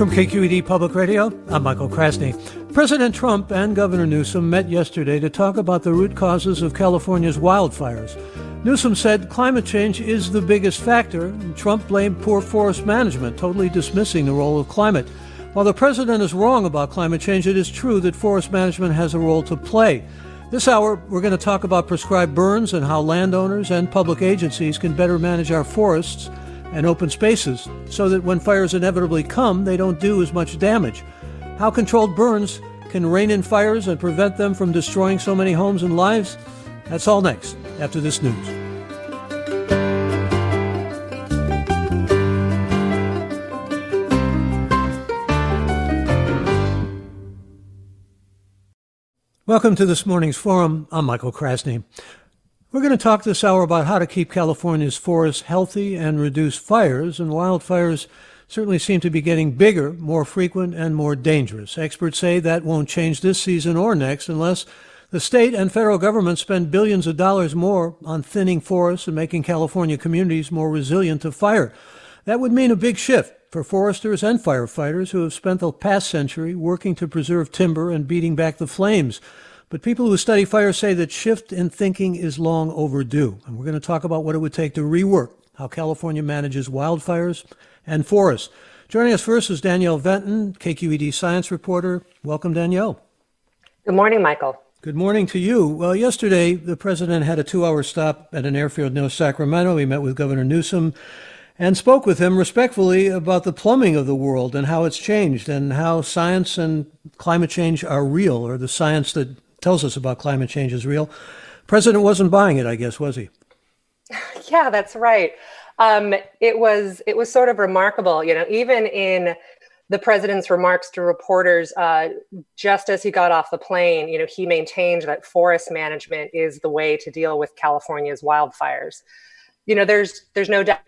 From KQED Public Radio, I'm Michael Krasny. President Trump and Governor Newsom met yesterday to talk about the root causes of California's wildfires. Newsom said climate change is the biggest factor, and Trump blamed poor forest management, totally dismissing the role of climate. While the president is wrong about climate change, it is true that forest management has a role to play. This hour, we're going to talk about prescribed burns and how landowners and public agencies can better manage our forests and open spaces so that when fires inevitably come, they don't do as much damage. How controlled burns can rein in fires and prevent them from destroying so many homes and lives? That's all next after this news. Welcome to this morning's forum. I'm Michael Krasny. We're going to talk this hour about how to keep California's forests healthy and reduce fires, and wildfires certainly seem to be getting bigger, more frequent, and more dangerous. Experts say that won't change this season or next unless the state and federal government spend billions of dollars more on thinning forests and making California communities more resilient to fire. That would mean a big shift for foresters and firefighters who have spent the past century working to preserve timber and beating back the flames. But people who study fire say that shift in thinking is long overdue. And we're going to talk about what it would take to rework how California manages wildfires and forests. Joining us first is Danielle Venton, KQED science reporter. Welcome, Danielle. Good morning, Michael. Good morning to you. Well, yesterday, the president had a two hour stop at an airfield near Sacramento. He met with Governor Newsom and spoke with him respectfully about the plumbing of the world and how it's changed and how science and climate change are real, or the science that tells us about climate change is real. President wasn't buying it, I guess, was he? Yeah, that's right. Um, it was it was sort of remarkable, you know, even in the president's remarks to reporters uh, just as he got off the plane, you know, he maintained that forest management is the way to deal with California's wildfires. You know, there's there's no doubt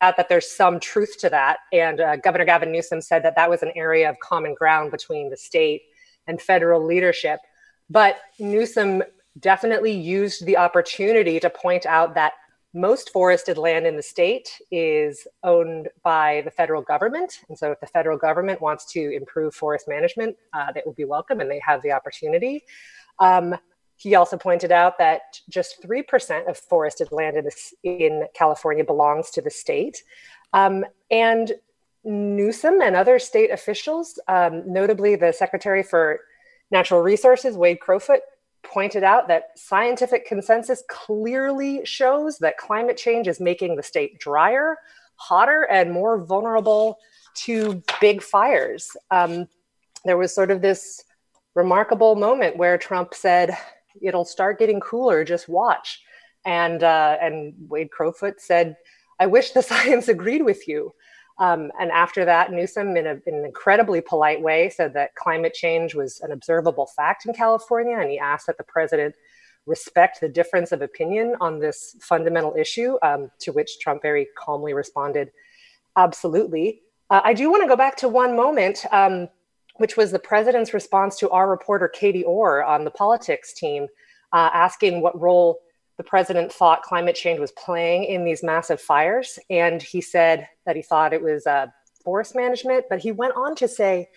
that there's some truth to that, and uh, Governor Gavin Newsom said that that was an area of common ground between the state and federal leadership. But Newsom definitely used the opportunity to point out that most forested land in the state is owned by the federal government. And so, if the federal government wants to improve forest management, uh, that would be welcome and they have the opportunity. Um, he also pointed out that just 3% of forested land in, in California belongs to the state. Um, and Newsom and other state officials, um, notably the Secretary for Natural Resources, Wade Crowfoot, pointed out that scientific consensus clearly shows that climate change is making the state drier, hotter, and more vulnerable to big fires. Um, there was sort of this remarkable moment where Trump said, "It'll start getting cooler. Just watch." And uh, and Wade Crowfoot said, "I wish the science agreed with you." Um, and after that, Newsom, in, a, in, an incredibly polite way, said that climate change was an observable fact in California, and he asked that the president respect the difference of opinion on this fundamental issue. Um, to which Trump very calmly responded, "Absolutely." Uh, I do want to go back to one moment, um, which was the president's response to our reporter Katie Orr on the politics team, uh, asking what role the president thought climate change was playing in these massive fires. And he said that he thought it was uh, forest management, but he went on to say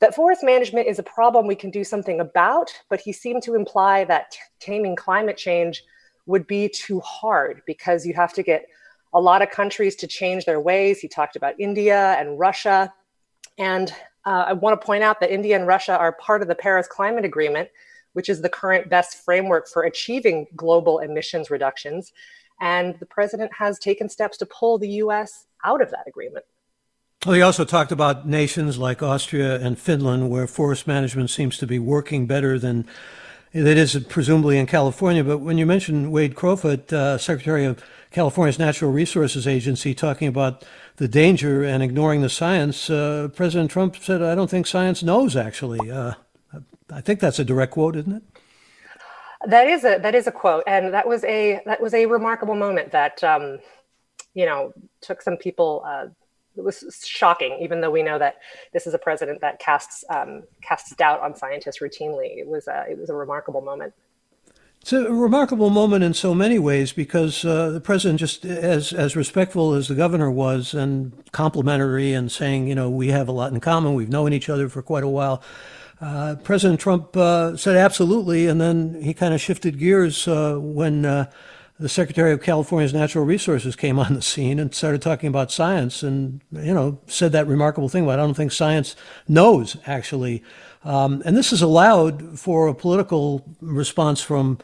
that forest management is a problem we can do something about, but he seemed to imply that taming climate change would be too hard because you have to get a lot of countries to change their ways. He talked about India and Russia. And uh, I want to point out that India and Russia are part of the Paris Climate Agreement, which is the current best framework for achieving global emissions reductions. And the president has taken steps to pull the US out of that agreement. Well, he also talked about nations like Austria and Finland, where forest management seems to be working better than that is presumably in California. But when you mentioned Wade Crowfoot, uh, Secretary of California's Natural Resources Agency, talking about the danger and ignoring the science, uh, President Trump said, "I don't think science knows." Actually, uh, I think that's a direct quote, isn't it? That is a that is a quote, and that was a that was a remarkable moment that um, you know took some people. Uh, it was shocking, even though we know that this is a president that casts um, casts doubt on scientists routinely. It was a, it was a remarkable moment. It's a remarkable moment in so many ways because uh, the president, just as as respectful as the governor was, and complimentary, and saying, you know, we have a lot in common. We've known each other for quite a while. Uh, President Trump uh, said absolutely, and then he kind of shifted gears uh, when uh, the Secretary of California's Natural Resources came on the scene and started talking about science, and you know said that remarkable thing about I don't think science knows actually, um, and this has allowed for a political response from.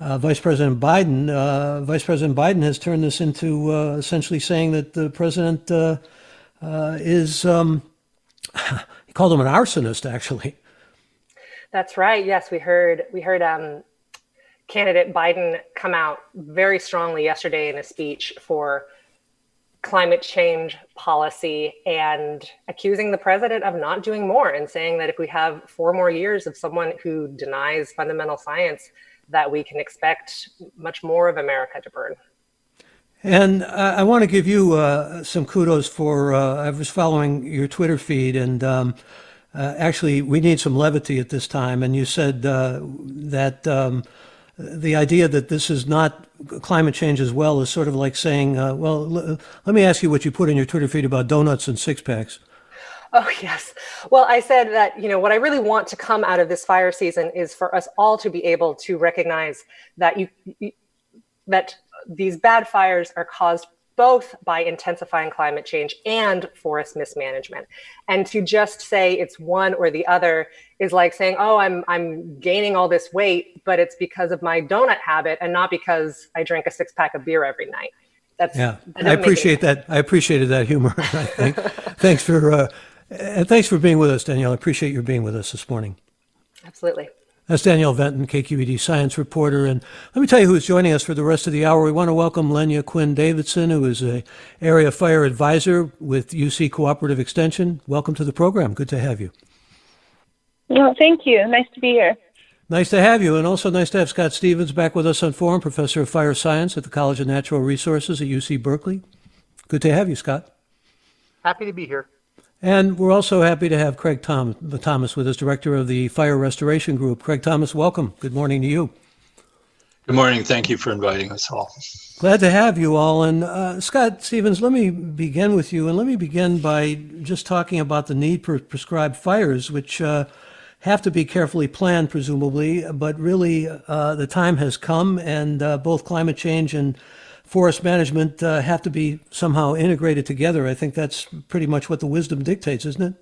Uh, Vice President Biden. Uh, Vice President Biden has turned this into essentially saying that the president is. Um, he called him an arsonist, actually. That's right. Yes, we heard we heard um, candidate Biden come out very strongly yesterday in a speech for climate change policy and accusing the president of not doing more and saying that if we have four more years of someone who denies fundamental science that we can expect much more of america to burn and I, I want to give you uh, some kudos for uh, i was following your twitter feed and um, uh, actually, we need some levity at this time. And you said uh, that um, the idea that this is not climate change as well is sort of like saying, uh, well, l- let me ask you what you put in your Twitter feed about donuts and six packs. Oh, yes. Well, I said that, you know, what I really want to come out of this fire season is for us all to be able to recognize that you, you that these bad fires are caused both by intensifying climate change and forest mismanagement. And to just say it's one or the other is like saying, "Oh, I'm I'm gaining all this weight, but it's because of my donut habit and not because I drink a six pack of beer every night." That's yeah. I appreciate that. I appreciated that humor. I think. thanks for uh, and thanks for being with us, Danielle. I appreciate your being with us this morning. Absolutely. That's Danielle Venton, KQED science reporter. And let me tell you who's joining us for the rest of the hour. We want to welcome Lenya Quinn Davidson, who is a area fire advisor with UC Cooperative Extension. Welcome to the program. Good to have you. Well, thank you. Nice to be here. Nice to have you, and also nice to have Scott Stevens back with us on Forum, professor of fire science at the College of Natural Resources at UC Berkeley. Good to have you, Scott. Happy to be here. And we're also happy to have Craig Tom, Thomas with us, director of the Fire Restoration Group. Craig Thomas, welcome. Good morning to you. Good morning. Thank you for inviting us all. Glad to have you all. And uh, Scott Stevens, let me begin with you. And let me begin by just talking about the need for prescribed fires, which uh, have to be carefully planned, presumably. But really, uh, the time has come, and uh, both climate change and forest management uh, have to be somehow integrated together. I think that's pretty much what the wisdom dictates, isn't it?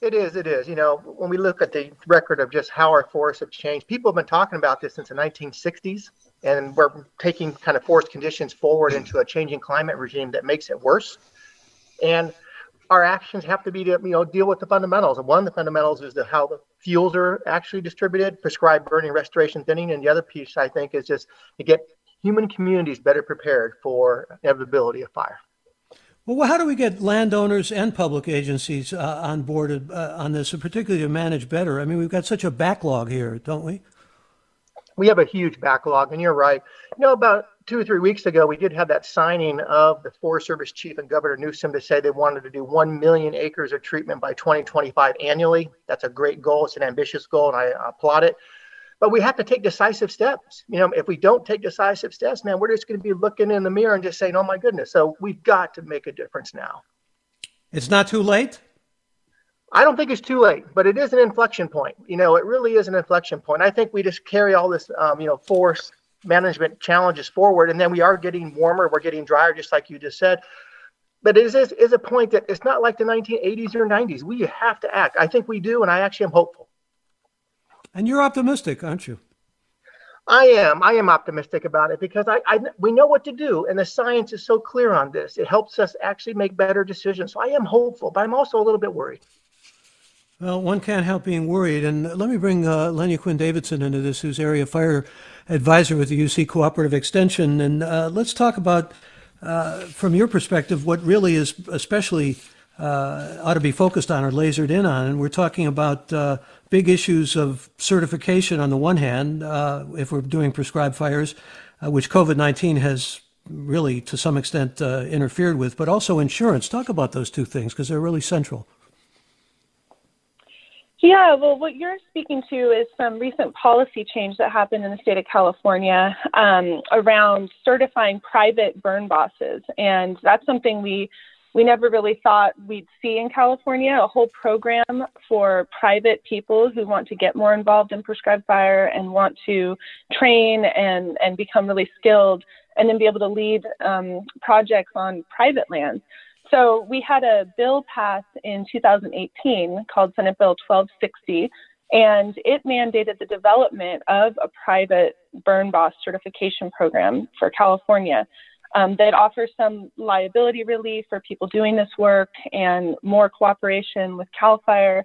It is. It is. You know, when we look at the record of just how our forests have changed, people have been talking about this since the 1960s, and we're taking kind of forest conditions forward into a changing climate regime that makes it worse. And our actions have to be to you know deal with the fundamentals. And one of the fundamentals is the how the fuels are actually distributed, prescribed burning, restoration, thinning, and the other piece I think is just to get human communities better prepared for inevitability of fire. Well, how do we get landowners and public agencies uh, on board uh, on this, and particularly to manage better? I mean, we've got such a backlog here, don't we? We have a huge backlog, and you're right. You know, about two or three weeks ago, we did have that signing of the Forest Service chief and Governor Newsom to say they wanted to do 1 million acres of treatment by 2025 annually. That's a great goal. It's an ambitious goal, and I applaud it. But we have to take decisive steps. You know, if we don't take decisive steps, man, we're just going to be looking in the mirror and just saying, "Oh my goodness!" So we've got to make a difference now. It's not too late. I don't think it's too late, but it is an inflection point. You know, it really is an inflection point. I think we just carry all this, um, you know, forest management challenges forward, and then we are getting warmer, we're getting drier, just like you just said. But it is, is a point that it's not like the 1980s or 90s. We have to act. I think we do, and I actually am hopeful. And you're optimistic, aren't you? I am. I am optimistic about it because I, I, we know what to do, and the science is so clear on this. It helps us actually make better decisions. So I am hopeful, but I'm also a little bit worried. Well, one can't help being worried. And let me bring uh, Lenya Quinn Davidson into this, who's area fire advisor with the UC Cooperative Extension. And uh, let's talk about, uh, from your perspective, what really is especially uh, ought to be focused on or lasered in on. And we're talking about uh, big issues of certification on the one hand, uh, if we're doing prescribed fires, which COVID 19 has really to some extent interfered with, but also insurance. Talk about those two things because they're really central. Yeah, well, what you're speaking to is some recent policy change that happened in the state of California um, around certifying private burn bosses, and that's something we we never really thought we'd see in California. A whole program for private people who want to get more involved in prescribed fire and want to train and and become really skilled, and then be able to lead um, projects on private lands. So we had a bill passed in 2018 called Senate Bill 1260, and it mandated the development of a private burn boss certification program for California um, that offers some liability relief for people doing this work and more cooperation with CAL FIRE.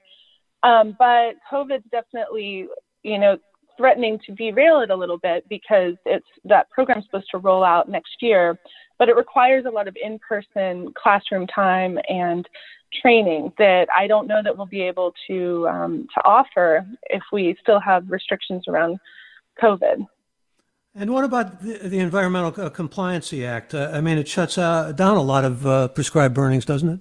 Um, but COVID's definitely, you know, threatening to derail it a little bit because it's that program's supposed to roll out next year but it requires a lot of in-person classroom time and training that I don't know that we'll be able to um, to offer if we still have restrictions around COVID. And what about the, the Environmental Compliancy Act? Uh, I mean, it shuts uh, down a lot of uh, prescribed burnings, doesn't it?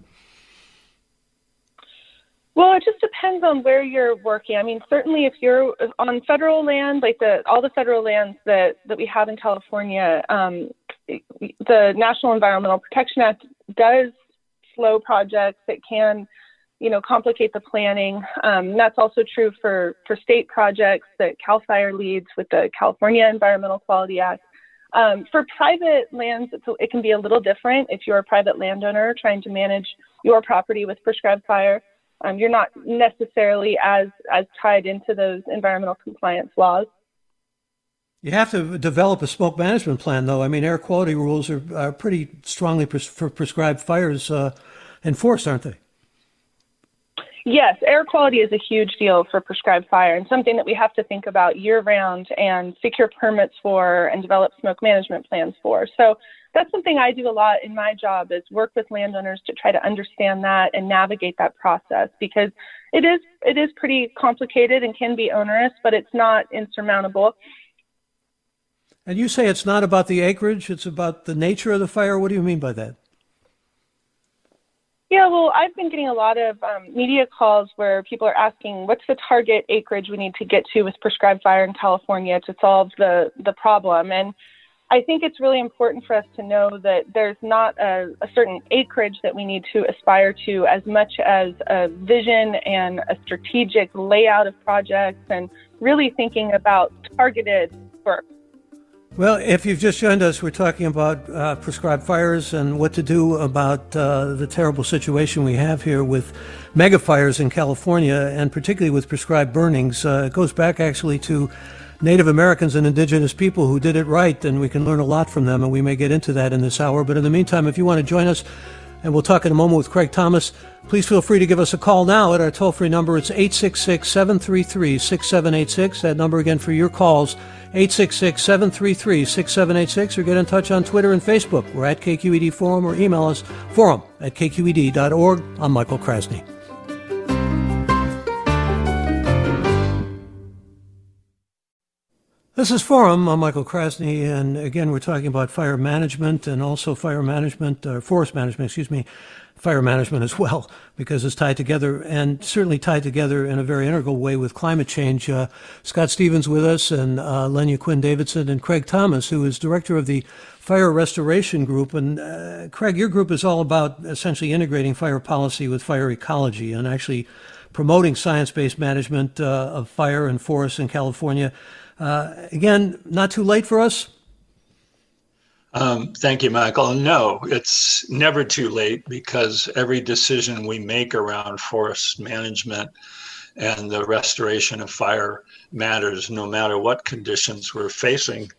Well, it just depends on where you're working. I mean, certainly if you're on federal land, like the all the federal lands that that we have in California, um, the National Environmental Protection Act does slow projects. It can, you know, complicate the planning. Um, that's also true for, for state projects that CAL FIRE leads with the California Environmental Quality Act. Um, for private lands, it can be a little different. If you're a private landowner trying to manage your property with prescribed fire, um, you're not necessarily as as tied into those environmental compliance laws. You have to develop a smoke management plan, though. I mean, air quality rules are, are pretty strongly pres- for prescribed fires uh, enforced, aren't they? Yes, air quality is a huge deal for prescribed fire and something that we have to think about year round and secure permits for and develop smoke management plans for. So that's something I do a lot in my job is work with landowners to try to understand that and navigate that process because it is it is pretty complicated and can be onerous, but it's not insurmountable. And you say it's not about the acreage, it's about the nature of the fire. What do you mean by that? Yeah, well, I've been getting a lot of um, media calls where people are asking, what's the target acreage we need to get to with prescribed fire in California to solve the, the problem? And I think it's really important for us to know that there's not a, a certain acreage that we need to aspire to as much as a vision and a strategic layout of projects and really thinking about targeted work. Well, if you've just joined us, we're talking about uh, prescribed fires and what to do about uh, the terrible situation we have here with mega fires in California, and particularly with prescribed burnings. Uh, it goes back actually to Native Americans and indigenous people who did it right, and we can learn a lot from them, and we may get into that in this hour. But in the meantime, if you want to join us, and we'll talk in a moment with Craig Thomas. Please feel free to give us a call now at our toll free number. It's 866 733 6786. That number again for your calls 866 733 6786 or get in touch on Twitter and Facebook. We're at KQED Forum or email us forum at kqed.org. I'm Michael Krasny. This is Forum. I'm Michael Krasny, and again, we're talking about fire management and also fire management, or forest management, excuse me, fire management as well, because it's tied together and certainly tied together in a very integral way with climate change. Uh, Scott Stevens with us, and uh, Lenya Quinn Davidson, and Craig Thomas, who is director of the Fire Restoration Group. And uh, Craig, your group is all about essentially integrating fire policy with fire ecology and actually promoting science based management uh, of fire and forests in California. Uh, again, not too late for us. Um, thank you, Michael. No, it's never too late because every decision we make around forest management and the restoration of fire matters no matter what conditions we're facing.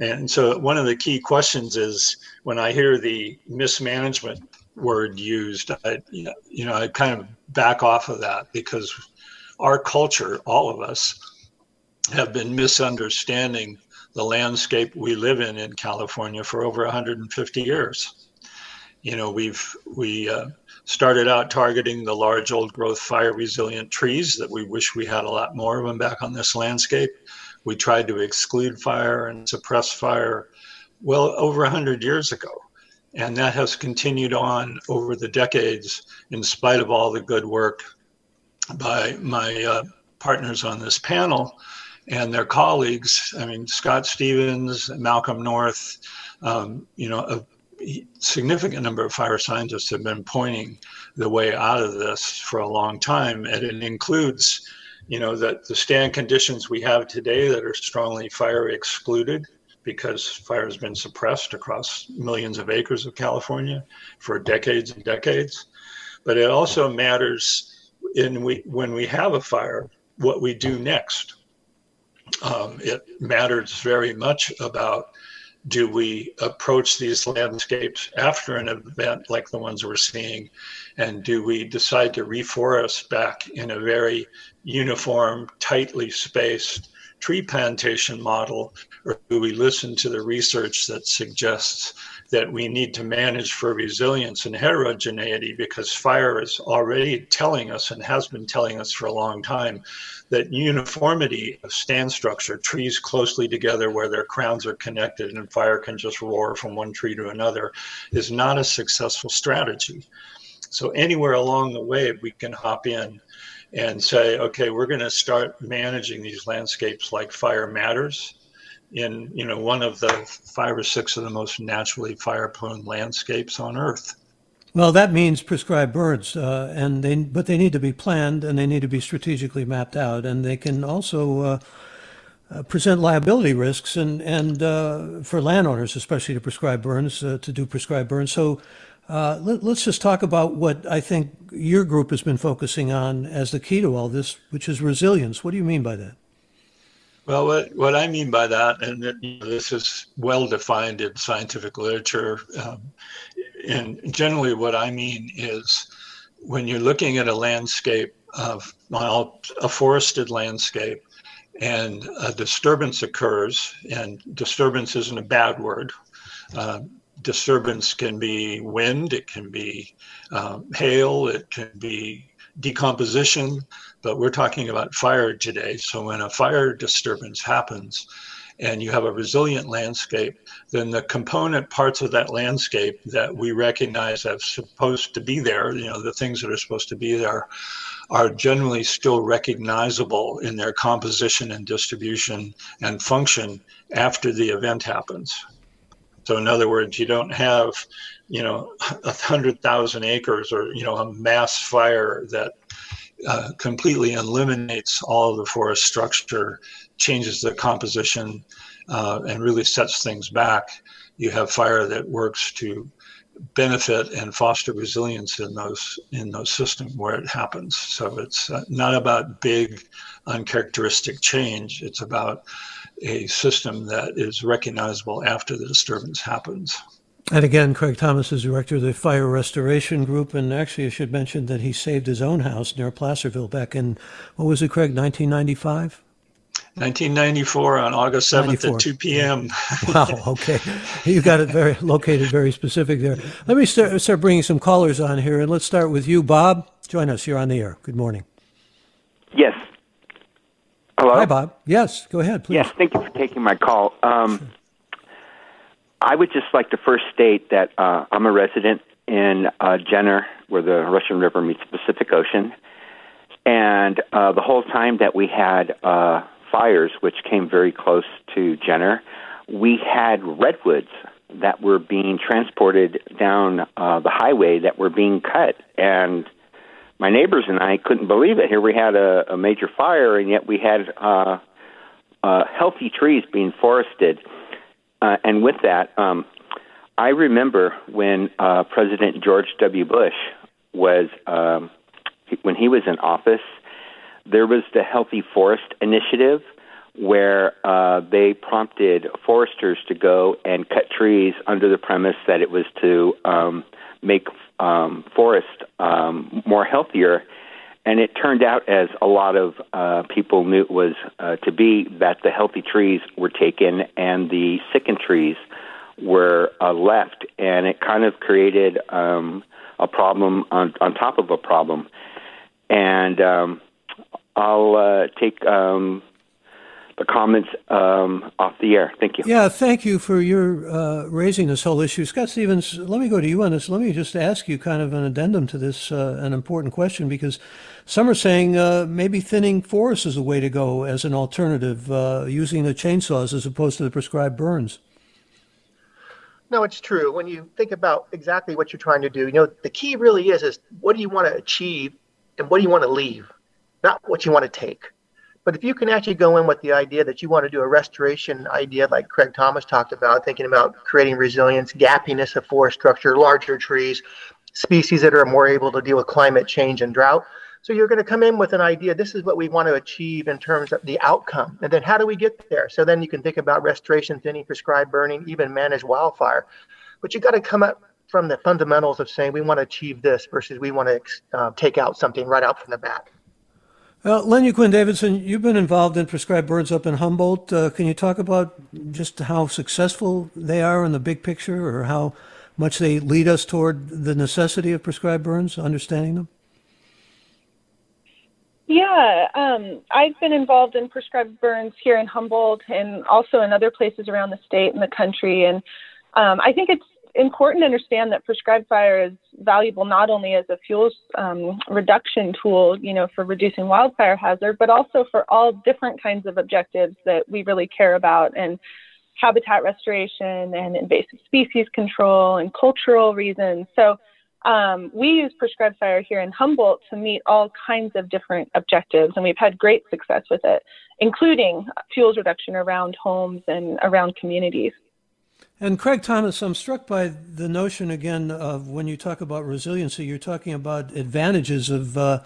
And so, one of the key questions is when I hear the mismanagement word used. I, you know, I kind of back off of that because our culture, all of us, have been misunderstanding the landscape we live in in California for over 150 years. You know, we've we uh, started out targeting the large old growth fire resilient trees that we wish we had a lot more of them back on this landscape. We tried to exclude fire and suppress fire well over 100 years ago. And that has continued on over the decades in spite of all the good work by my uh, partners on this panel and their colleagues. I mean, Scott Stevens, Malcolm North, um, you know, a significant number of fire scientists have been pointing the way out of this for a long time. And it includes, you know, that the stand conditions we have today that are strongly fire excluded because fire has been suppressed across millions of acres of California for decades and decades. But it also matters in we, when we have a fire, what we do next. Um, it matters very much about do we approach these landscapes after an event like the ones we're seeing? And do we decide to reforest back in a very uniform, tightly spaced tree plantation model? Or do we listen to the research that suggests that we need to manage for resilience and heterogeneity because fire is already telling us and has been telling us for a long time that uniformity of stand structure, trees closely together where their crowns are connected and fire can just roar from one tree to another, is not a successful strategy. So, anywhere along the way, we can hop in and say, okay, we're going to start managing these landscapes like fire matters in you know one of the five or six of the most naturally fire prone landscapes on earth well, that means prescribed burns, uh, and they but they need to be planned and they need to be strategically mapped out, and they can also uh, uh, present liability risks and and uh, for landowners, especially to prescribe burns, uh, to do prescribed burns. So. Uh, let, us just talk about what I think your group has been focusing on as the key to all this, which is resilience. What do you mean by that? Well, what, what I mean by that, and you know, this is well defined in scientific literature, um, and generally what I mean is when you're looking at a landscape of well, a forested landscape and a disturbance occurs, and disturbance isn't a bad word. Uh, disturbance can be wind, it can be um, hail, it can be decomposition, but we're talking about fire today. So when a fire disturbance happens, and you have a resilient landscape, then the component parts of that landscape that we recognize as supposed to be there, you know, the things that are supposed to be there, are generally still recognizable in their composition and distribution and function after the event happens. So, in other words, you don't have, you know, a hundred thousand acres or you know a mass fire that uh, completely eliminates all of the forest structure, changes the composition, uh, and really sets things back. You have fire that works to benefit and foster resilience in those in those systems where it happens. So it's uh, not about big, uncharacteristic change. It's about a system that is recognizable after the disturbance happens. And again, Craig Thomas is director of the Fire Restoration Group. And actually, I should mention that he saved his own house near Placerville back in, what was it, Craig, 1995? 1994 on August 7th 94. at 2 p.m. wow, okay. You got it very located, very specific there. Let me start, start bringing some callers on here, and let's start with you, Bob. Join us. You're on the air. Good morning. Yes. Hello? Hi, Bob. Yes, go ahead, please. Yes, thank you for taking my call. Um, sure. I would just like to first state that uh, I'm a resident in uh, Jenner, where the Russian River meets the Pacific Ocean. And uh, the whole time that we had uh, fires, which came very close to Jenner, we had redwoods that were being transported down uh, the highway that were being cut. And my neighbors and I couldn't believe it. Here we had a, a major fire, and yet we had uh, uh, healthy trees being forested. Uh, and with that, um, I remember when uh, President George W. Bush was, um, when he was in office, there was the Healthy Forest Initiative where uh, they prompted foresters to go and cut trees under the premise that it was to um, make um, forest um, more healthier. And it turned out, as a lot of uh, people knew it was uh, to be, that the healthy trees were taken and the sickened trees were uh, left, and it kind of created um, a problem on, on top of a problem. And um, I'll uh, take um, the comments um, off the air. Thank you. Yeah, thank you for your uh, raising this whole issue. Scott Stevens, let me go to you on this. Let me just ask you kind of an addendum to this, uh, an important question, because some are saying uh, maybe thinning forests is a way to go as an alternative, uh, using the chainsaws as opposed to the prescribed burns. No, it's true. When you think about exactly what you're trying to do, you know, the key really is is what do you want to achieve and what do you want to leave, not what you want to take. But if you can actually go in with the idea that you want to do a restoration idea, like Craig Thomas talked about, thinking about creating resilience, gappiness of forest structure, larger trees, species that are more able to deal with climate change and drought. So you're going to come in with an idea. This is what we want to achieve in terms of the outcome. And then how do we get there? So then you can think about restoration, thinning, prescribed burning, even manage wildfire. But you've got to come up from the fundamentals of saying we want to achieve this versus we want to uh, take out something right out from the bat. Uh, Lenya Quinn Davidson, you've been involved in prescribed burns up in Humboldt. Uh, can you talk about just how successful they are in the big picture or how much they lead us toward the necessity of prescribed burns, understanding them? Yeah, um, I've been involved in prescribed burns here in Humboldt and also in other places around the state and the country. And um, I think it's important to understand that prescribed fire is valuable not only as a fuel um, reduction tool, you know, for reducing wildfire hazard, but also for all different kinds of objectives that we really care about and habitat restoration and invasive species control and cultural reasons. So um, we use prescribed fire here in Humboldt to meet all kinds of different objectives, and we've had great success with it, including fuels reduction around homes and around communities. And Craig Thomas, I'm struck by the notion again of when you talk about resiliency, you're talking about advantages of uh,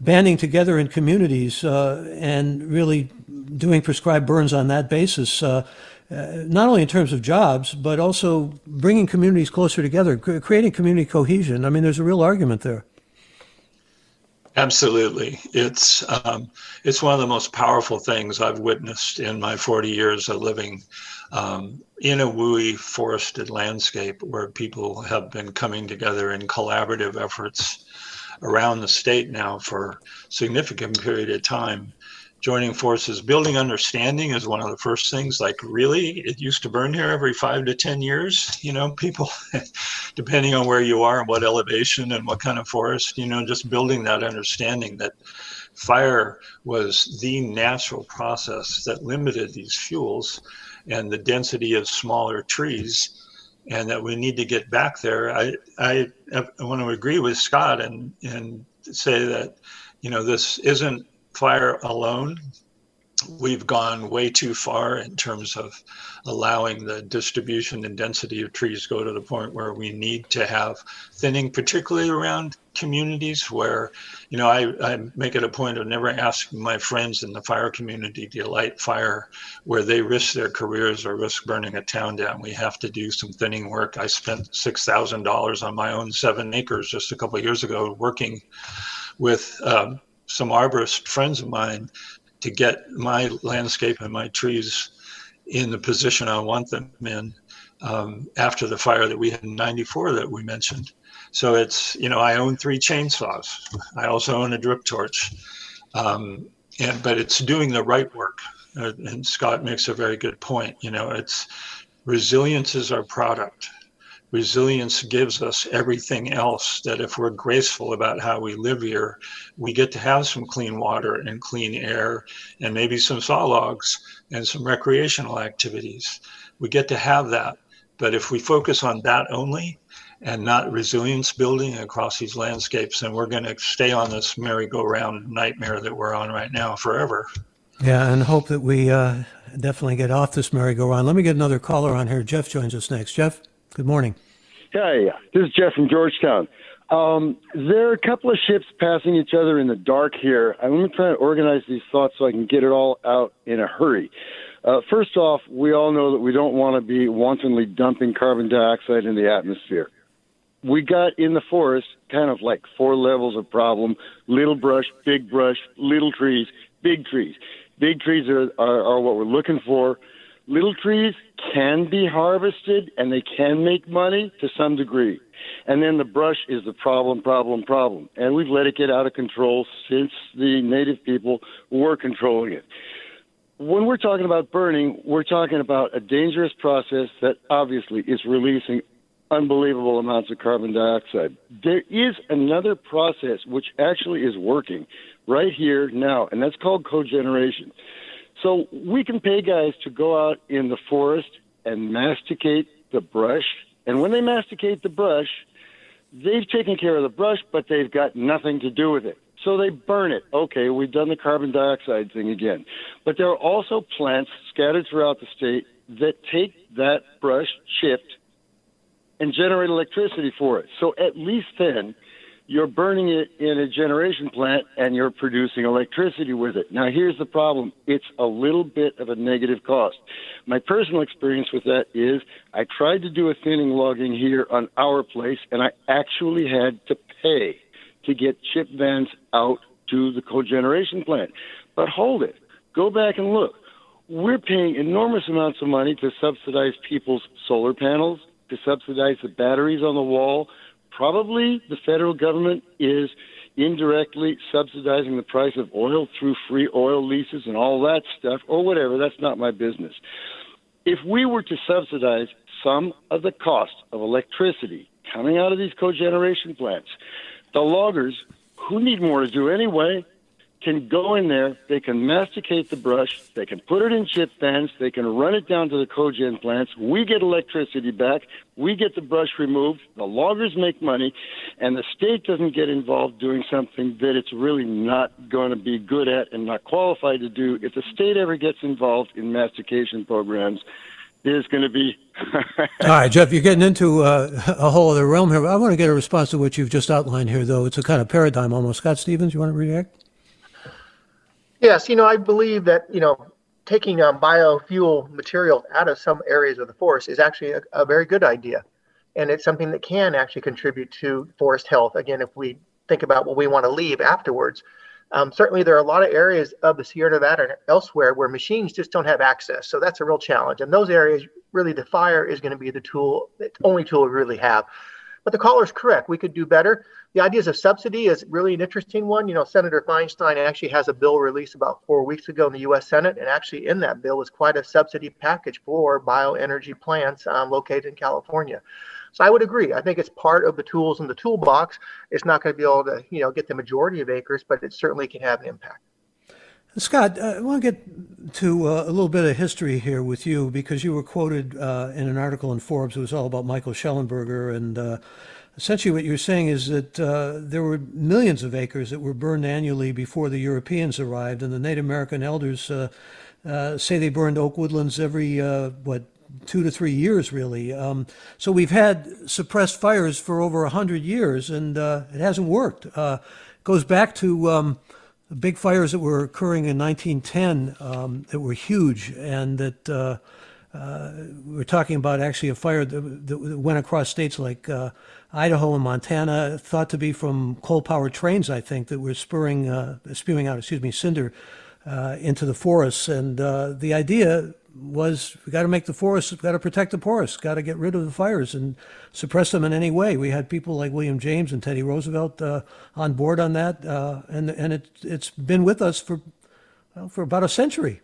banding together in communities uh, and really doing prescribed burns on that basis. Uh, uh not only in terms of jobs, but also bringing communities closer together, creating community cohesion. I mean, there's a real argument there. Absolutely, it's um, it's one of the most powerful things I've witnessed in my 40 years of living um, in a WUI forested landscape where people have been coming together in collaborative efforts around the state now for significant period of time. Joining forces building understanding is one of the first things like really it used to burn here every five to ten years you know people depending on where you are and what elevation and what kind of forest you know just building that understanding that fire was the natural process that limited these fuels and the density of smaller trees and that we need to get back there. I, I, I want to agree with Scott and, and say that, you know, this isn't fire alone we've gone way too far in terms of allowing the distribution and density of trees go to the point where we need to have thinning, particularly around communities where, you know, I, I make it a point of never asking my friends in the fire community to light fire where they risk their careers or risk burning a town down. We have to do some thinning work. I spent $6,000 on my own seven acres just a couple years ago working with um, some arborist friends of mine to get my landscape and my trees in the position I want them in um, after the fire that we had in 94 that we mentioned. So it's, you know, I own three chainsaws. I also own a drip torch. Um, and, but it's doing the right work. Uh, and Scott makes a very good point. You know, it's resilience is our product resilience gives us everything else that if we're graceful about how we live here, we get to have some clean water and clean air and maybe some saw logs and some recreational activities. We get to have that. But if we focus on that only and not resilience building across these landscapes, then we're going to stay on this merry-go-round nightmare that we're on right now forever. Yeah, and hope that we uh, definitely get off this merry-go-round. Let me get another caller on here. Jeff joins us next. Jeff? Good morning. Hey, this is Jeff from Georgetown. Um, there are a couple of ships passing each other in the dark here. I'm going to try to organize these thoughts so I can get it all out in a hurry. Uh, first off, we all know that we don't want to be wantonly dumping carbon dioxide in the atmosphere. we got in the forest kind of like four levels of problem little brush, big brush, little trees, big trees. Big trees are, are, are what we're looking for. Little trees can be harvested and they can make money to some degree. And then the brush is the problem, problem, problem. And we've let it get out of control since the native people were controlling it. When we're talking about burning, we're talking about a dangerous process that obviously is releasing unbelievable amounts of carbon dioxide. There is another process which actually is working right here now, and that's called cogeneration. So we can pay guys to go out in the forest and masticate the brush, and when they masticate the brush, they've taken care of the brush, but they've got nothing to do with it. So they burn it. Okay, we've done the carbon dioxide thing again. But there are also plants scattered throughout the state that take that brush chipped and generate electricity for it. So at least then, you're burning it in a generation plant and you're producing electricity with it. Now, here's the problem it's a little bit of a negative cost. My personal experience with that is I tried to do a thinning logging here on our place, and I actually had to pay to get chip vans out to the cogeneration plant. But hold it, go back and look. We're paying enormous amounts of money to subsidize people's solar panels to subsidize the batteries on the wall. Probably the federal government is indirectly subsidizing the price of oil through free oil leases and all that stuff, or whatever. That's not my business. If we were to subsidize some of the cost of electricity coming out of these cogeneration plants, the loggers, who need more to do anyway, can go in there, they can masticate the brush, they can put it in chip vans, they can run it down to the cogen plants. We get electricity back, we get the brush removed, the loggers make money, and the state doesn't get involved doing something that it's really not going to be good at and not qualified to do. If the state ever gets involved in mastication programs, there's going to be. All right, Jeff, you're getting into uh, a whole other realm here. I want to get a response to what you've just outlined here, though. It's a kind of paradigm almost. Scott Stevens, you want to react? Yes, you know, I believe that, you know, taking um, biofuel materials out of some areas of the forest is actually a, a, very good idea. And it's something that can actually contribute to forest health. Again, if we think about what we want to leave afterwards. Um, certainly, there are a lot of areas of the Sierra Nevada and elsewhere where machines just don't have access. So that's a real challenge. And those areas, really, the fire is going to be the tool, the only tool we really have. But the caller is correct. We could do better. The ideas of subsidy is really an interesting one. You know, Senator Feinstein actually has a bill released about four weeks ago in the U.S. Senate, and actually in that bill was quite a subsidy package for bioenergy plants um, located in California. So I would agree. I think it's part of the tools in the toolbox. It's not going to be able to, you know, get the majority of acres, but it certainly can have an impact. Scott, uh, I want to get to uh, a little bit of history here with you because you were quoted uh, in an article in Forbes. It was all about Michael Shellenberger And uh, essentially, what you're saying is that uh, there were millions of acres that were burned annually before the Europeans arrived. And the Native American elders uh, say they burned oak woodlands every, what, two to three years, really. Um, so we've had suppressed fires for over a 100 years, and it hasn't worked. It goes back to. Um, big fires that were occurring in 1910 um, that were huge, and that uh, we're talking about actually a fire that, that went across states like uh, Idaho and Montana, thought to be from coal-powered trains, I think, that were spurring, uh, spewing out, excuse me, cinder uh, into the forests. And uh, the idea was we got to make the forests, got to protect the forests, got to get rid of the fires and suppress them in any way. We had people like William James and Teddy Roosevelt uh, on board on that, and and it it's been with us for well, for about a century.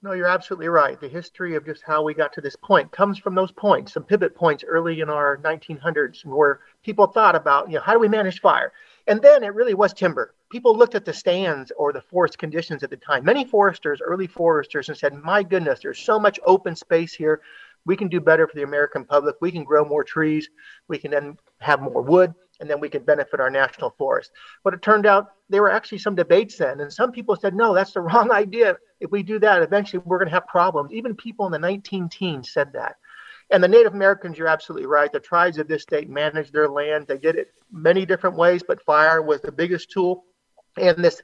No, you're absolutely right. The history of just how we got to this point comes from those points, some pivot points early in our 1900s, where people thought about, you know, how do we manage fire? And then it really was timber. People looked at the stands or the forest conditions at the time. Many foresters, early foresters, and said, My goodness, there's so much open space here. We can do better for the American public. We can grow more trees. We can then have more wood, and then we could benefit our national forest. But it turned out there were actually some debates then, and some people said, No, that's the wrong idea. If we do that, eventually we're going to have problems. Even people in the 19 teens said that. And the Native Americans, you're absolutely right. The tribes of this state managed their land. They did it many different ways, but fire was the biggest tool. And this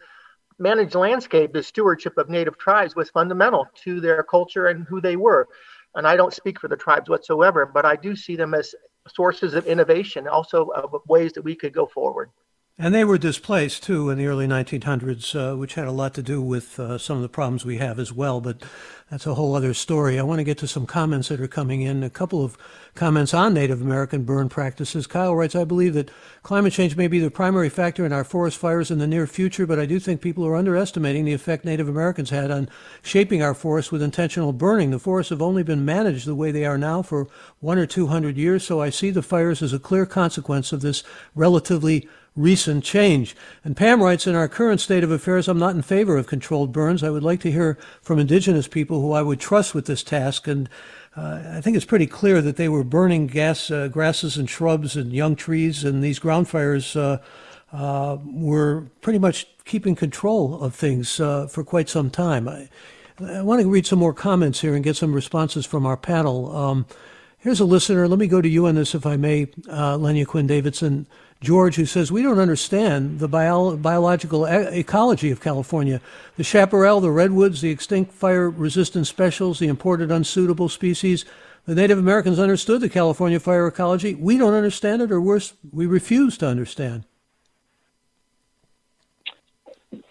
managed landscape, the stewardship of Native tribes, was fundamental to their culture and who they were. And I don't speak for the tribes whatsoever, but I do see them as sources of innovation, also of ways that we could go forward. And they were displaced too in the early 1900s, uh, which had a lot to do with uh, some of the problems we have as well. But that's a whole other story. I want to get to some comments that are coming in. A couple of comments on Native American burn practices. Kyle writes, I believe that climate change may be the primary factor in our forest fires in the near future, but I do think people are underestimating the effect Native Americans had on shaping our forests with intentional burning. The forests have only been managed the way they are now for one or two hundred years, so I see the fires as a clear consequence of this relatively recent change. And Pam writes, in our current state of affairs, I'm not in favor of controlled burns. I would like to hear from indigenous people who I would trust with this task. And uh, I think it's pretty clear that they were burning gas, uh, grasses and shrubs and young trees, and these ground fires uh, uh were pretty much keeping control of things uh, for quite some time. I, I, want to read some more comments here and get some responses from our panel. Um, here's a listener. Let me go to you on this, if I may, uh, Lenya Quinn Davidson. George, who says, We don't understand the bio- biological e- ecology of California. The chaparral, the redwoods, the extinct fire resistant specials, the imported unsuitable species. The Native Americans understood the California fire ecology. We don't understand it, or worse, we refuse to understand.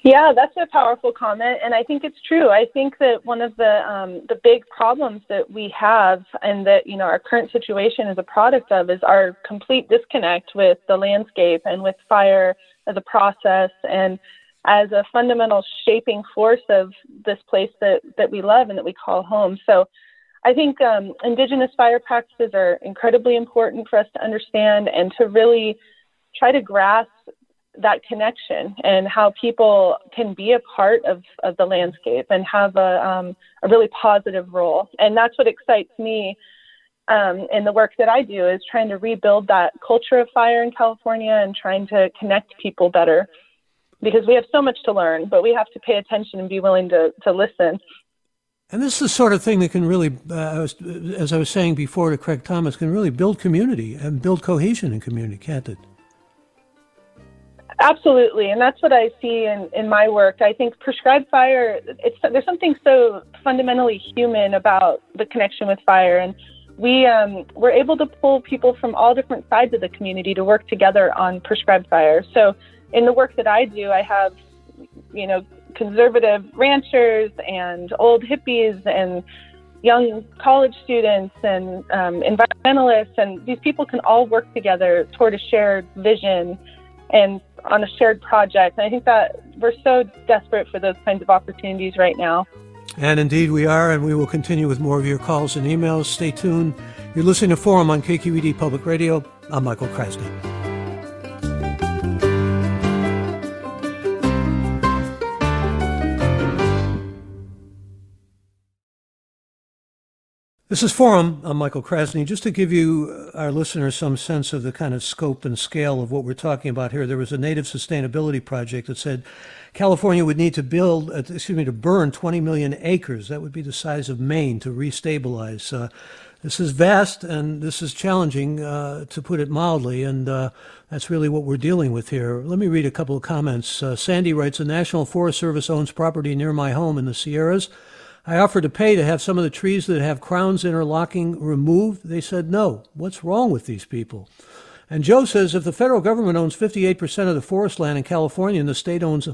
Yeah, that's a powerful comment, and I think it's true. I think that one of the um, the big problems that we have, and that you know our current situation is a product of, is our complete disconnect with the landscape and with fire as a process and as a fundamental shaping force of this place that that we love and that we call home. So, I think um, indigenous fire practices are incredibly important for us to understand and to really try to grasp that connection and how people can be a part of, of the landscape and have a, um, a really positive role. And that's what excites me um, in the work that I do is trying to rebuild that culture of fire in California and trying to connect people better because we have so much to learn, but we have to pay attention and be willing to, to listen. And this is the sort of thing that can really, uh, as I was saying before to Craig Thomas, can really build community and build cohesion in community, can't it? Absolutely, and that's what I see in, in my work. I think prescribed fire, it's there's something so fundamentally human about the connection with fire, and we um, we're able to pull people from all different sides of the community to work together on prescribed fire. So, in the work that I do, I have, you know, conservative ranchers and old hippies and young college students and um, environmentalists, and these people can all work together toward a shared vision and on a shared project. And I think that we're so desperate for those kinds of opportunities right now. And indeed, we are, and we will continue with more of your calls and emails. Stay tuned. You're listening to Forum on KQED Public Radio. I'm Michael Krasny. This is Forum. I'm Michael Krasny. Just to give you, uh, our listeners, some sense of the kind of scope and scale of what we're talking about here, there was a native sustainability project that said California would need to build, uh, excuse me, to burn 20 million acres. That would be the size of Maine to restabilize. Uh, this is vast and this is challenging, uh, to put it mildly, and uh, that's really what we're dealing with here. Let me read a couple of comments. Uh, Sandy writes, The National Forest Service owns property near my home in the Sierras. I offered to pay to have some of the trees that have crowns interlocking removed. They said no. What's wrong with these people? And Joe says if the federal government owns 58% of the forest land in California and the state owns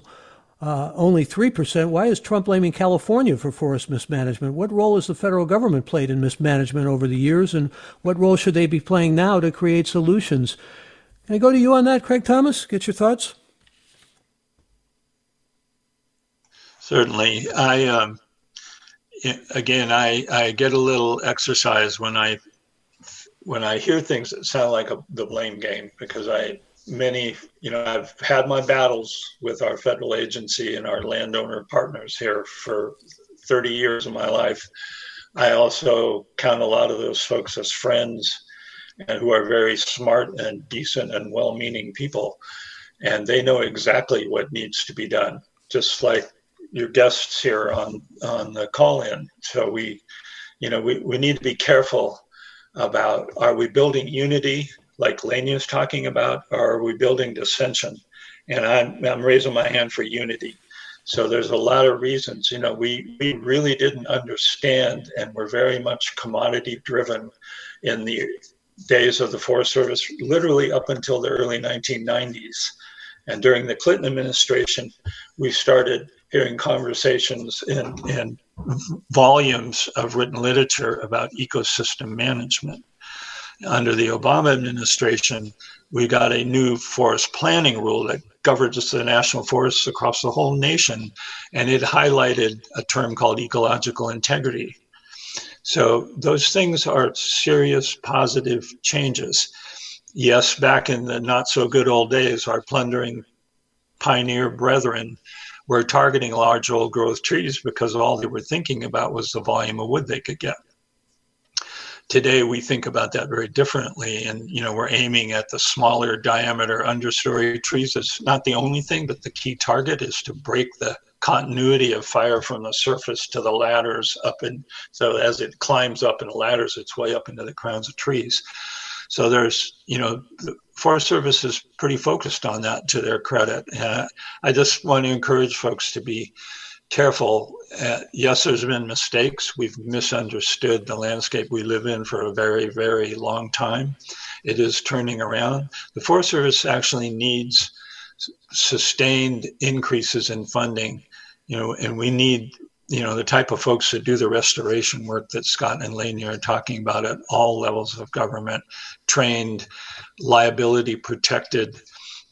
uh, only 3%, why is Trump blaming California for forest mismanagement? What role has the federal government played in mismanagement over the years, and what role should they be playing now to create solutions? Can I go to you on that, Craig Thomas? Get your thoughts? Certainly. I. Um again, I, I get a little exercise when I when I hear things that sound like a, the blame game because I many you know I've had my battles with our federal agency and our landowner partners here for 30 years of my life. I also count a lot of those folks as friends and who are very smart and decent and well-meaning people and they know exactly what needs to be done just like your guests here on on the call in. So we, you know, we, we need to be careful about are we building unity like Lenya is talking about, or are we building dissension? And I'm I'm raising my hand for unity. So there's a lot of reasons. You know, we we really didn't understand, and we're very much commodity driven in the days of the Forest Service, literally up until the early 1990s. And during the Clinton administration, we started hearing conversations in, in volumes of written literature about ecosystem management. Under the Obama administration, we got a new forest planning rule that governs the national forests across the whole nation, and it highlighted a term called ecological integrity. So those things are serious positive changes. Yes, back in the not so good old days, our plundering pioneer brethren were targeting large old growth trees because all they were thinking about was the volume of wood they could get. Today we think about that very differently and you know we're aiming at the smaller diameter understory trees. It's not the only thing but the key target is to break the continuity of fire from the surface to the ladders up and so as it climbs up in the ladders its way up into the crowns of trees. So there's you know forest service is pretty focused on that to their credit uh, i just want to encourage folks to be careful. Uh, yes, there's been mistakes. We've misunderstood the landscape we live in for a very, very long time. It is turning around. The Forest Service actually needs sustained increases in funding, you know, and we need, you know, the type of folks that do the restoration work that Scott and Lenya are talking about at all levels of government, trained, liability protected,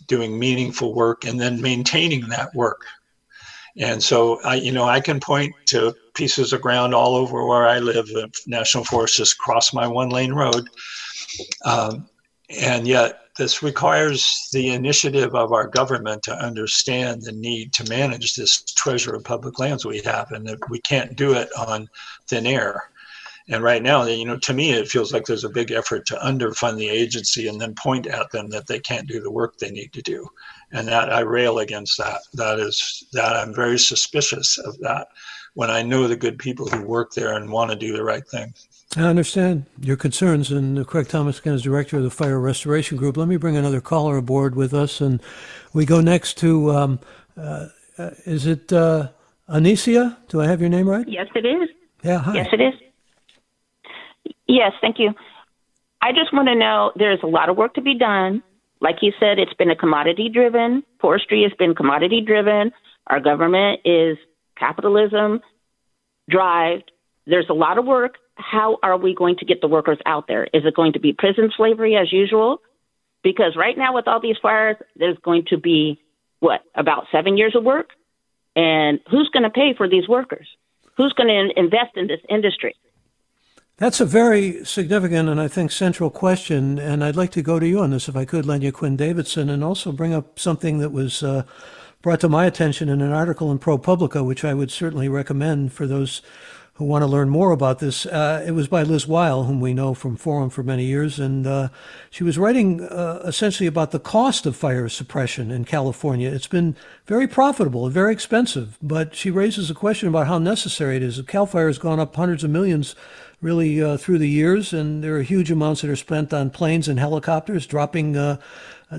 doing meaningful work, and then maintaining that work and so I, you know, I can point to pieces of ground all over where I live. The national forest just cross my one lane road. Um, and yet this requires the initiative of our government to understand the need to manage this treasure of public lands we have and that we can't do it on thin air. And right now, you know, to me, it feels like there's a big effort to underfund the agency and then point at them that they can't do the work they need to do. And that I rail against that. That is that I'm very suspicious of that when I know the good people who work there and want to do the right thing. I understand your concerns, and Craig Thomas again is director of the Fire Restoration Group. Let me bring another caller aboard with us, and we go next to um, uh, uh, is it uh, Anicia? Do I have your name right? Yes, it is. Yeah, hi. Yes, it is. Yes, thank you. I just want to know there's a lot of work to be done. Like you said, it's been a commodity driven. Forestry has been commodity driven. Our government is capitalism drive. There's a lot of work. How are we going to get the workers out there? Is it going to be prison slavery as usual? Because right now, with all these fires, there's going to be what, about seven years of work? And who's going to pay for these workers? Who's going to invest in this industry? That's a very significant and I think central question, and I'd like to go to you on this, if I could, Lenya Quinn Davidson, and also bring up something that was uh, brought to my attention in an article in ProPublica, which I would certainly recommend for those who want to learn more about this. Uh, it was by Liz Weil, whom we know from Forum for many years, and uh, she was writing uh, essentially about the cost of fire suppression in California. It's been very profitable and very expensive, but she raises a question about how necessary it is. Cal Fire has gone up hundreds of millions really uh, through the years, and there are huge amounts that are spent on planes and helicopters dropping uh,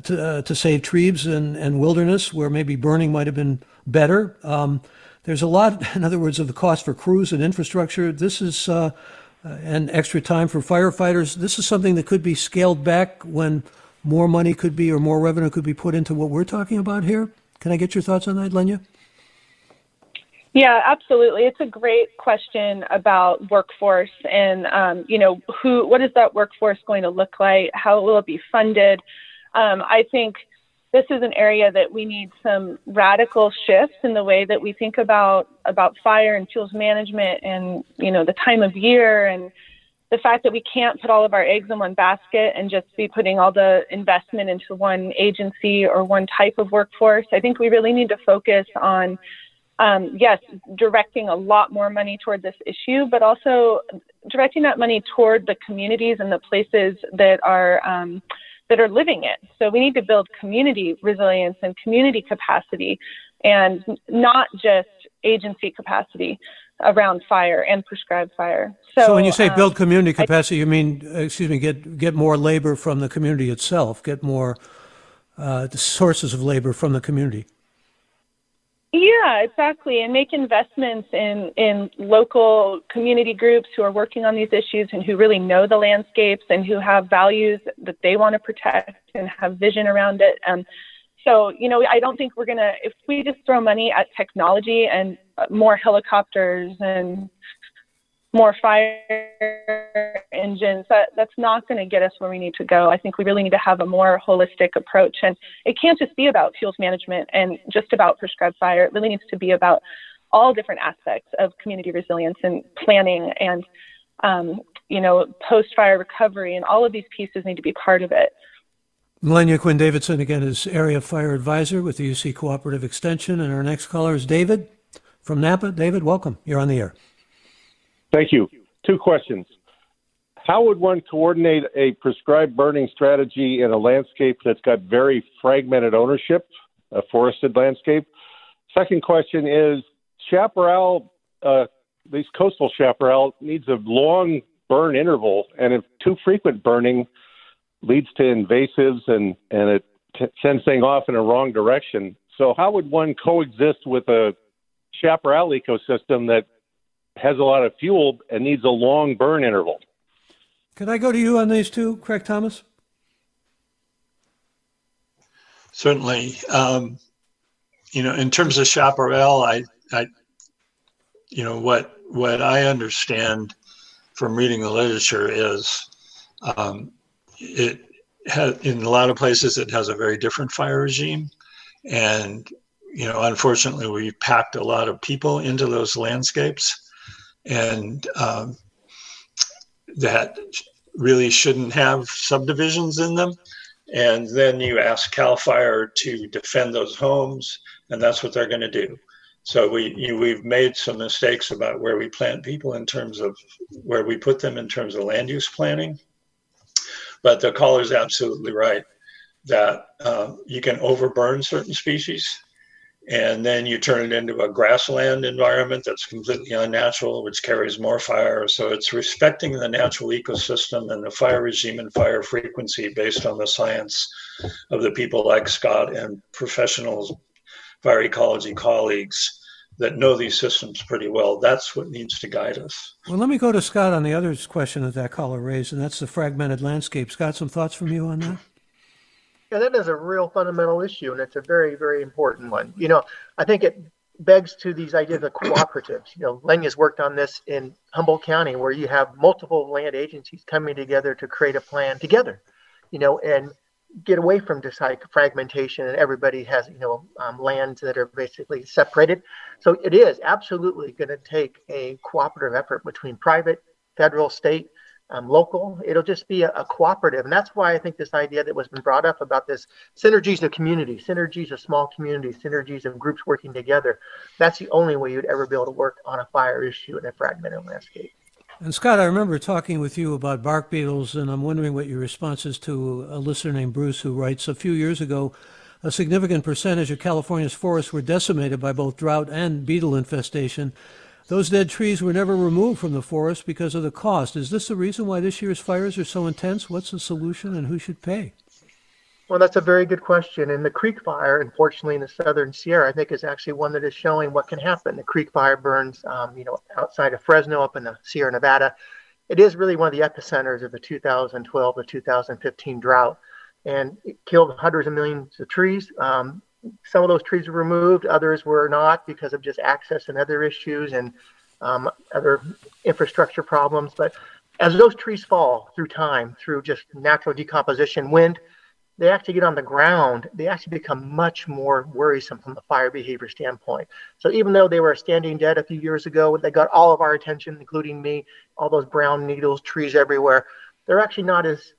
to, uh, to save trees and, and wilderness where maybe burning might have been better. Um, there's a lot, in other words, of the cost for crews and infrastructure. This is uh, uh, extra time for firefighters. This is something that could be scaled back when more money could be or more revenue could be put into what we're talking about here. Can I get your thoughts on that, Lenya? Yeah, absolutely. It's a great question about workforce and um, you know who, what is that workforce going to look like? How will it be funded? Um, I think this is an area that we need some radical shifts in the way that we think about about fire and fuels management and you know the time of year and the fact that we can't put all of our eggs in one basket and just be putting all the investment into one agency or one type of workforce. I think we really need to focus on um, yes, directing a lot more money toward this issue, but also directing that money toward the communities and the places that are um, that are living it. So we need to build community resilience and community capacity, and not just agency capacity around fire and prescribed fire. So, so when you say um, build community capacity, I, you mean excuse me, get get more labor from the community itself, get more uh, sources of labor from the community. Yeah, exactly. And make investments in, in local community groups who are working on these issues and who really know the landscapes and who have values that they want to protect and have vision around it. Um, so, you know, I don't think we're going to, if we just throw money at technology and more helicopters and more fire engines, that, that's not going to get us where we need to go. I think we really need to have a more holistic approach. And it can't just be about fuels management and just about prescribed fire. It really needs to be about all different aspects of community resilience and planning and, um, you know, post fire recovery. And all of these pieces need to be part of it. Lenya Quinn Davidson, again, is Area Fire Advisor with the UC Cooperative Extension. And our next caller is David from Napa. David, welcome. You're on the air. Thank you. Two questions. How would one coordinate a prescribed burning strategy in a landscape that's got very fragmented ownership, a forested landscape? Second question is chaparral, uh, these coastal chaparral needs a long burn interval, and if too frequent burning leads to invasives and, and it t- sends things off in a wrong direction. So, how would one coexist with a chaparral ecosystem that has a lot of fuel and needs a long burn interval. Can I go to you on these two, Craig Thomas? Certainly. Um, you know, in terms of chaparral, I, I, you know, what what I understand from reading the literature is um, it has in a lot of places it has a very different fire regime, and you know, unfortunately, we packed a lot of people into those landscapes and um, that really shouldn't have subdivisions in them. And then you ask Cal Fire to defend those homes, and that's what they're going to do. So we you, we've made some mistakes about where we plant people in terms of where we put them in terms of land use planning. But the caller is absolutely right that uh, you can overburn certain species and then you turn it into a grassland environment that's completely unnatural, which carries more fire. So it's respecting the natural ecosystem and the fire regime and fire frequency based on the science of the people like Scott and professionals, fire ecology colleagues that know these systems pretty well. That's what needs to guide us. Well, let me go to Scott on the other question that that caller raised, and that's the fragmented landscape. Scott, some thoughts from you on that? Yeah, that is a real fundamental issue, and it's a very, very important one. You know, I think it begs to these ideas of cooperatives. You know, Lenya's worked on this in Humboldt County, where you have multiple land agencies coming together to create a plan together. You know, and get away from just like fragmentation and everybody has you know um, lands that are basically separated. So it is absolutely going to take a cooperative effort between private, federal, state, um, local. It'll just be a, a, cooperative. And that's why I think this idea that was been brought up about this synergies of community, synergies of small communities, synergies of groups working together. That's the only way you'd ever be able to work on a fire issue in a fragmented landscape. And Scott, I remember talking with you about bark beetles, and I'm wondering what your response is to a listener named Bruce who writes a few years ago. A significant percentage of California's forests were decimated by both drought and beetle infestation. Those dead trees were never removed from the forest because of the cost. Is this the reason why this year's fires are so intense? What's the solution and who should pay? Well, that's a very good question. And the Creek Fire, unfortunately, in the southern Sierra, I think is actually one that is showing what can happen. The Creek Fire burns, um, you know, outside of Fresno, up in the Sierra Nevada. It is really one of the epicenters of the 2012 to 2015 drought, and it killed hundreds of millions of trees. Um, some of those trees were removed, others were not because of just access and other issues and um, other infrastructure problems. But as those trees fall through time, through just natural decomposition, wind, they actually get on the ground, they actually become much more worrisome from the fire behavior standpoint. So even though they were standing dead a few years ago, they got all of our attention, including me, all those brown needles, trees everywhere. They're actually not as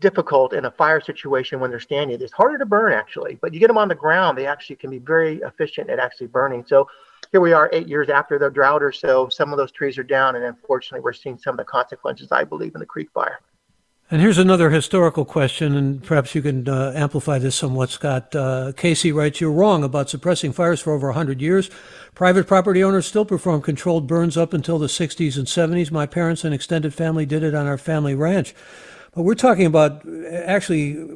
difficult in a fire situation when they're standing. It's harder to burn actually, but you get them on the ground, they actually can be very efficient at actually burning. So here we are eight years after the drought or so, some of those trees are down, and unfortunately, we're seeing some of the consequences, I believe, in the creek fire. And here's another historical question, and perhaps you can uh, amplify this somewhat, Scott. Uh, Casey writes, You're wrong about suppressing fires for over 100 years. Private property owners still perform controlled burns up until the 60s and 70s. My parents and extended family did it on our family ranch. But we're talking about actually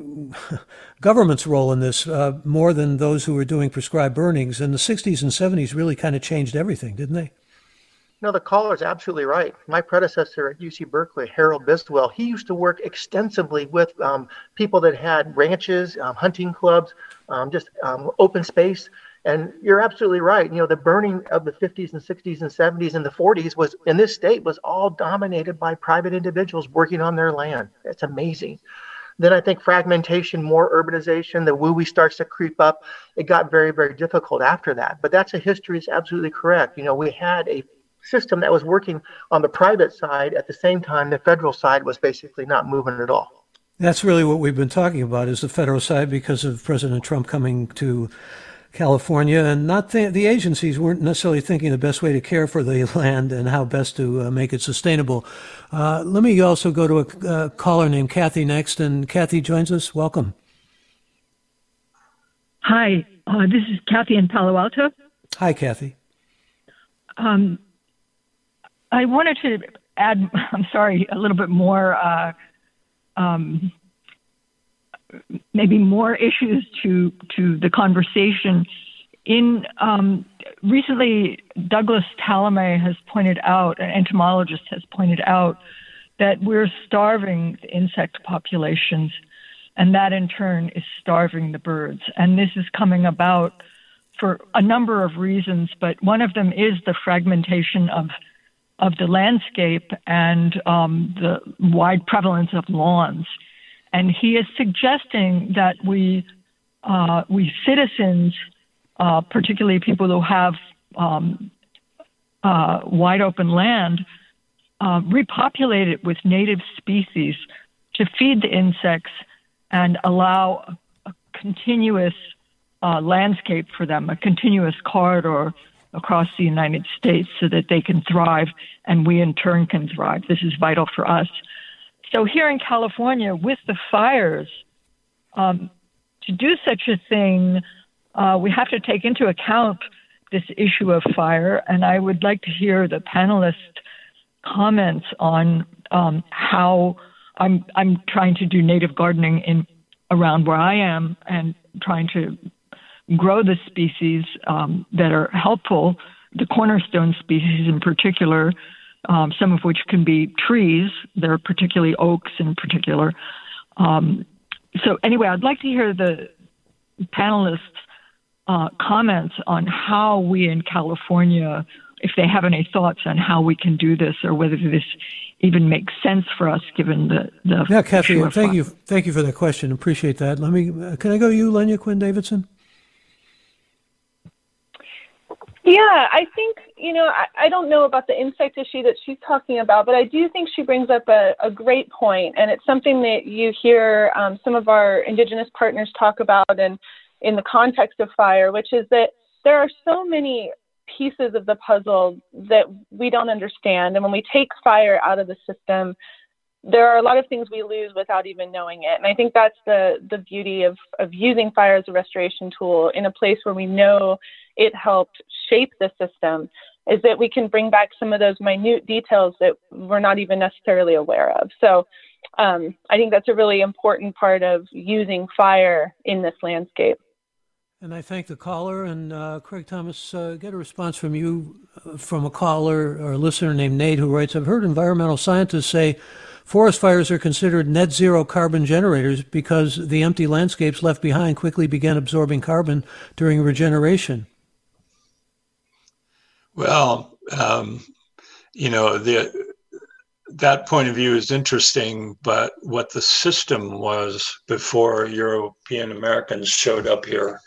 government's role in this uh, more than those who were doing prescribed burnings. And the 60s and 70s really kind of changed everything, didn't they? No, the caller is absolutely right. My predecessor at UC Berkeley, Harold Biswell, he used to work extensively with um, people that had ranches, um, hunting clubs, um, just um, open space. And you're absolutely right. You know, the burning of the 50s and 60s and 70s and the 40s was in this state was all dominated by private individuals working on their land. It's amazing. Then I think fragmentation, more urbanization, the WUI starts to creep up. It got very, very difficult after that. But that's a history is absolutely correct. You know, we had a system that was working on the private side at the same time the federal side was basically not moving at all. That's really what we've been talking about is the federal side because of President Trump coming to California, and not th- the agencies weren't necessarily thinking the best way to care for the land and how best to uh, make it sustainable. Uh, let me also go to a uh, caller named Kathy next, and Kathy joins us. Welcome. Hi, uh, this is Kathy in Palo Alto. Hi, Kathy. Um, I wanted to add, I'm sorry, a little bit more. Uh, um, maybe more issues to to the conversation. In um, recently, Douglas Tallamy has pointed out, an entomologist has pointed out, that we're starving the insect populations, and that in turn is starving the birds. And this is coming about for a number of reasons, but one of them is the fragmentation of of the landscape and um, the wide prevalence of lawns and he is suggesting that we uh, we citizens, uh, particularly people who have um, uh, wide open land, uh, repopulate it with native species to feed the insects and allow a continuous uh, landscape for them, a continuous corridor across the United States so that they can thrive and we in turn can thrive. This is vital for us. So here in California, with the fires, um, to do such a thing, uh, we have to take into account this issue of fire. And I would like to hear the panelists' comments on um, how I'm I'm trying to do native gardening in around where I am and trying to grow the species um, that are helpful, the cornerstone species in particular, um, some of which can be trees. They're particularly oaks in particular. Um, so anyway, I'd like to hear the panelists' uh, comments on how we in California, if they have any thoughts on how we can do this, or whether this even makes sense for us given the the. Yeah, Kathy, thank you, thank you for that question. Appreciate that. Let me. Uh, can I go to you, Lenya Quinn Davidson? Yeah, I think, you know, I, I don't know about the insect issue that she's talking about, but I do think she brings up a, a great point, and it's something that you hear um, some of our Indigenous partners talk about and in the context of fire, which is that there are so many pieces of the puzzle that we don't understand. And when we take fire out of the system, there are a lot of things we lose without even knowing it. And I think that's the the beauty of of using fire as a restoration tool in a place where we know it helped shape the system is that we can bring back some of those minute details that we're not even necessarily aware of. So um, I think that's a really important part of using fire in this landscape. And I thank the caller and uh, Craig Thomas. Uh, get a response from you uh, from a caller or a listener named Nate who writes I've heard environmental scientists say Forest fires are considered net zero carbon generators because the empty landscapes left behind quickly began absorbing carbon during regeneration. Well, um, you know, the, that point of view is interesting, but what the system was before European Americans showed up here,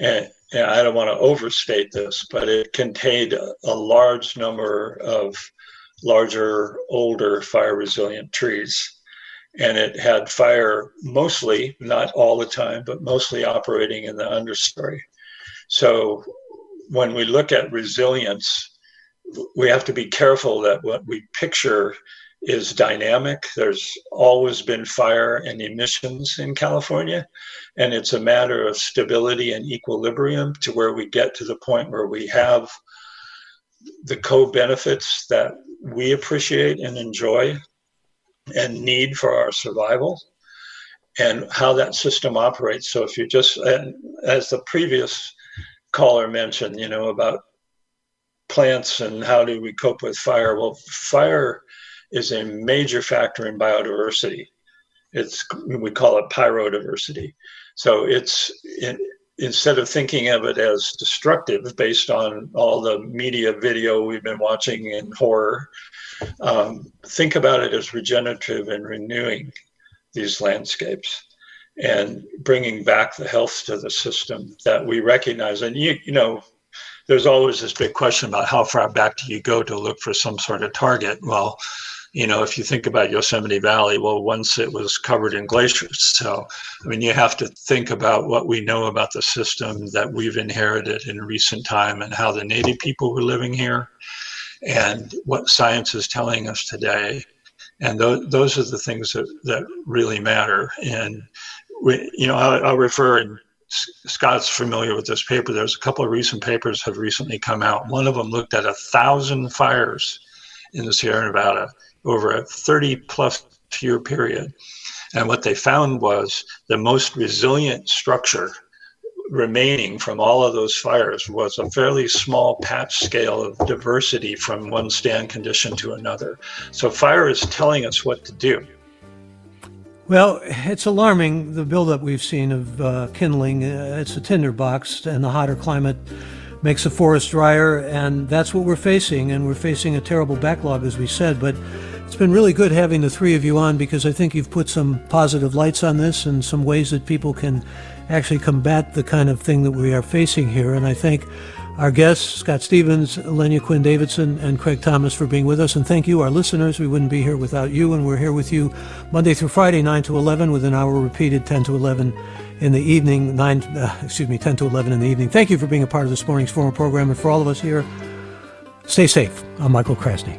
and, and I don't want to overstate this, but it contained a, a large number of larger, older fire resilient trees. And it had fire mostly, not all the time, but mostly operating in the understory. So when we look at resilience, we have to be careful that what we picture is dynamic. There's always been fire and emissions in California, and it's a matter of stability and equilibrium to where we get to the point where we have the co benefits that we appreciate and enjoy and need for our survival. and how that system operates. So if you just, as the previous caller mentioned, you know, about plants and how do we cope with fire? Well, fire is a major factor in biodiversity. It's we call it pyrodiversity. So it's it, instead of thinking of it as destructive based on all the media video we've been watching in horror, um, think about it as regenerative and renewing these landscapes and bringing back the health to the system that we recognize. And you, you know, there's always this big question about how far back do you go to look for some sort of target. Well, you know, if you think about Yosemite Valley, well, once it was covered in glaciers. So, I mean, you have to think about what we know about the system that we've inherited in recent time and how the native people were living here and what science is telling us today. And th- those are the things that, that really matter. And, we, you know, I'll, I'll refer, and Scott's familiar with this paper. There's a couple of recent papers have recently come out. One of them looked at a thousand fires in the Sierra Nevada over a 30 plus year period. And what they found was the most resilient structure remaining from all of those fires was a fairly small patch scale of diversity from one stand condition to another. So fire is telling us what to do. Well, it's alarming the buildup we've seen of uh, kindling. Uh, it's a tinderbox, and the hotter climate makes the forest drier, and that's what we're facing. And we're facing a terrible backlog, as we said. But it's been really good having the three of you on because I think you've put some positive lights on this and some ways that people can actually combat the kind of thing that we are facing here. And I thank our guests, Scott Stephens, Lenya Quinn Davidson, and Craig Thomas, for being with us. And thank you, our listeners. We wouldn't be here without you. And we're here with you Monday through Friday, 9 to 11, with an hour repeated 10 to 11 in the evening, 9, uh, excuse me, 10 to 11 in the evening. Thank you for being a part of this morning's forum program. And for all of us here, stay safe. I'm Michael Krasny.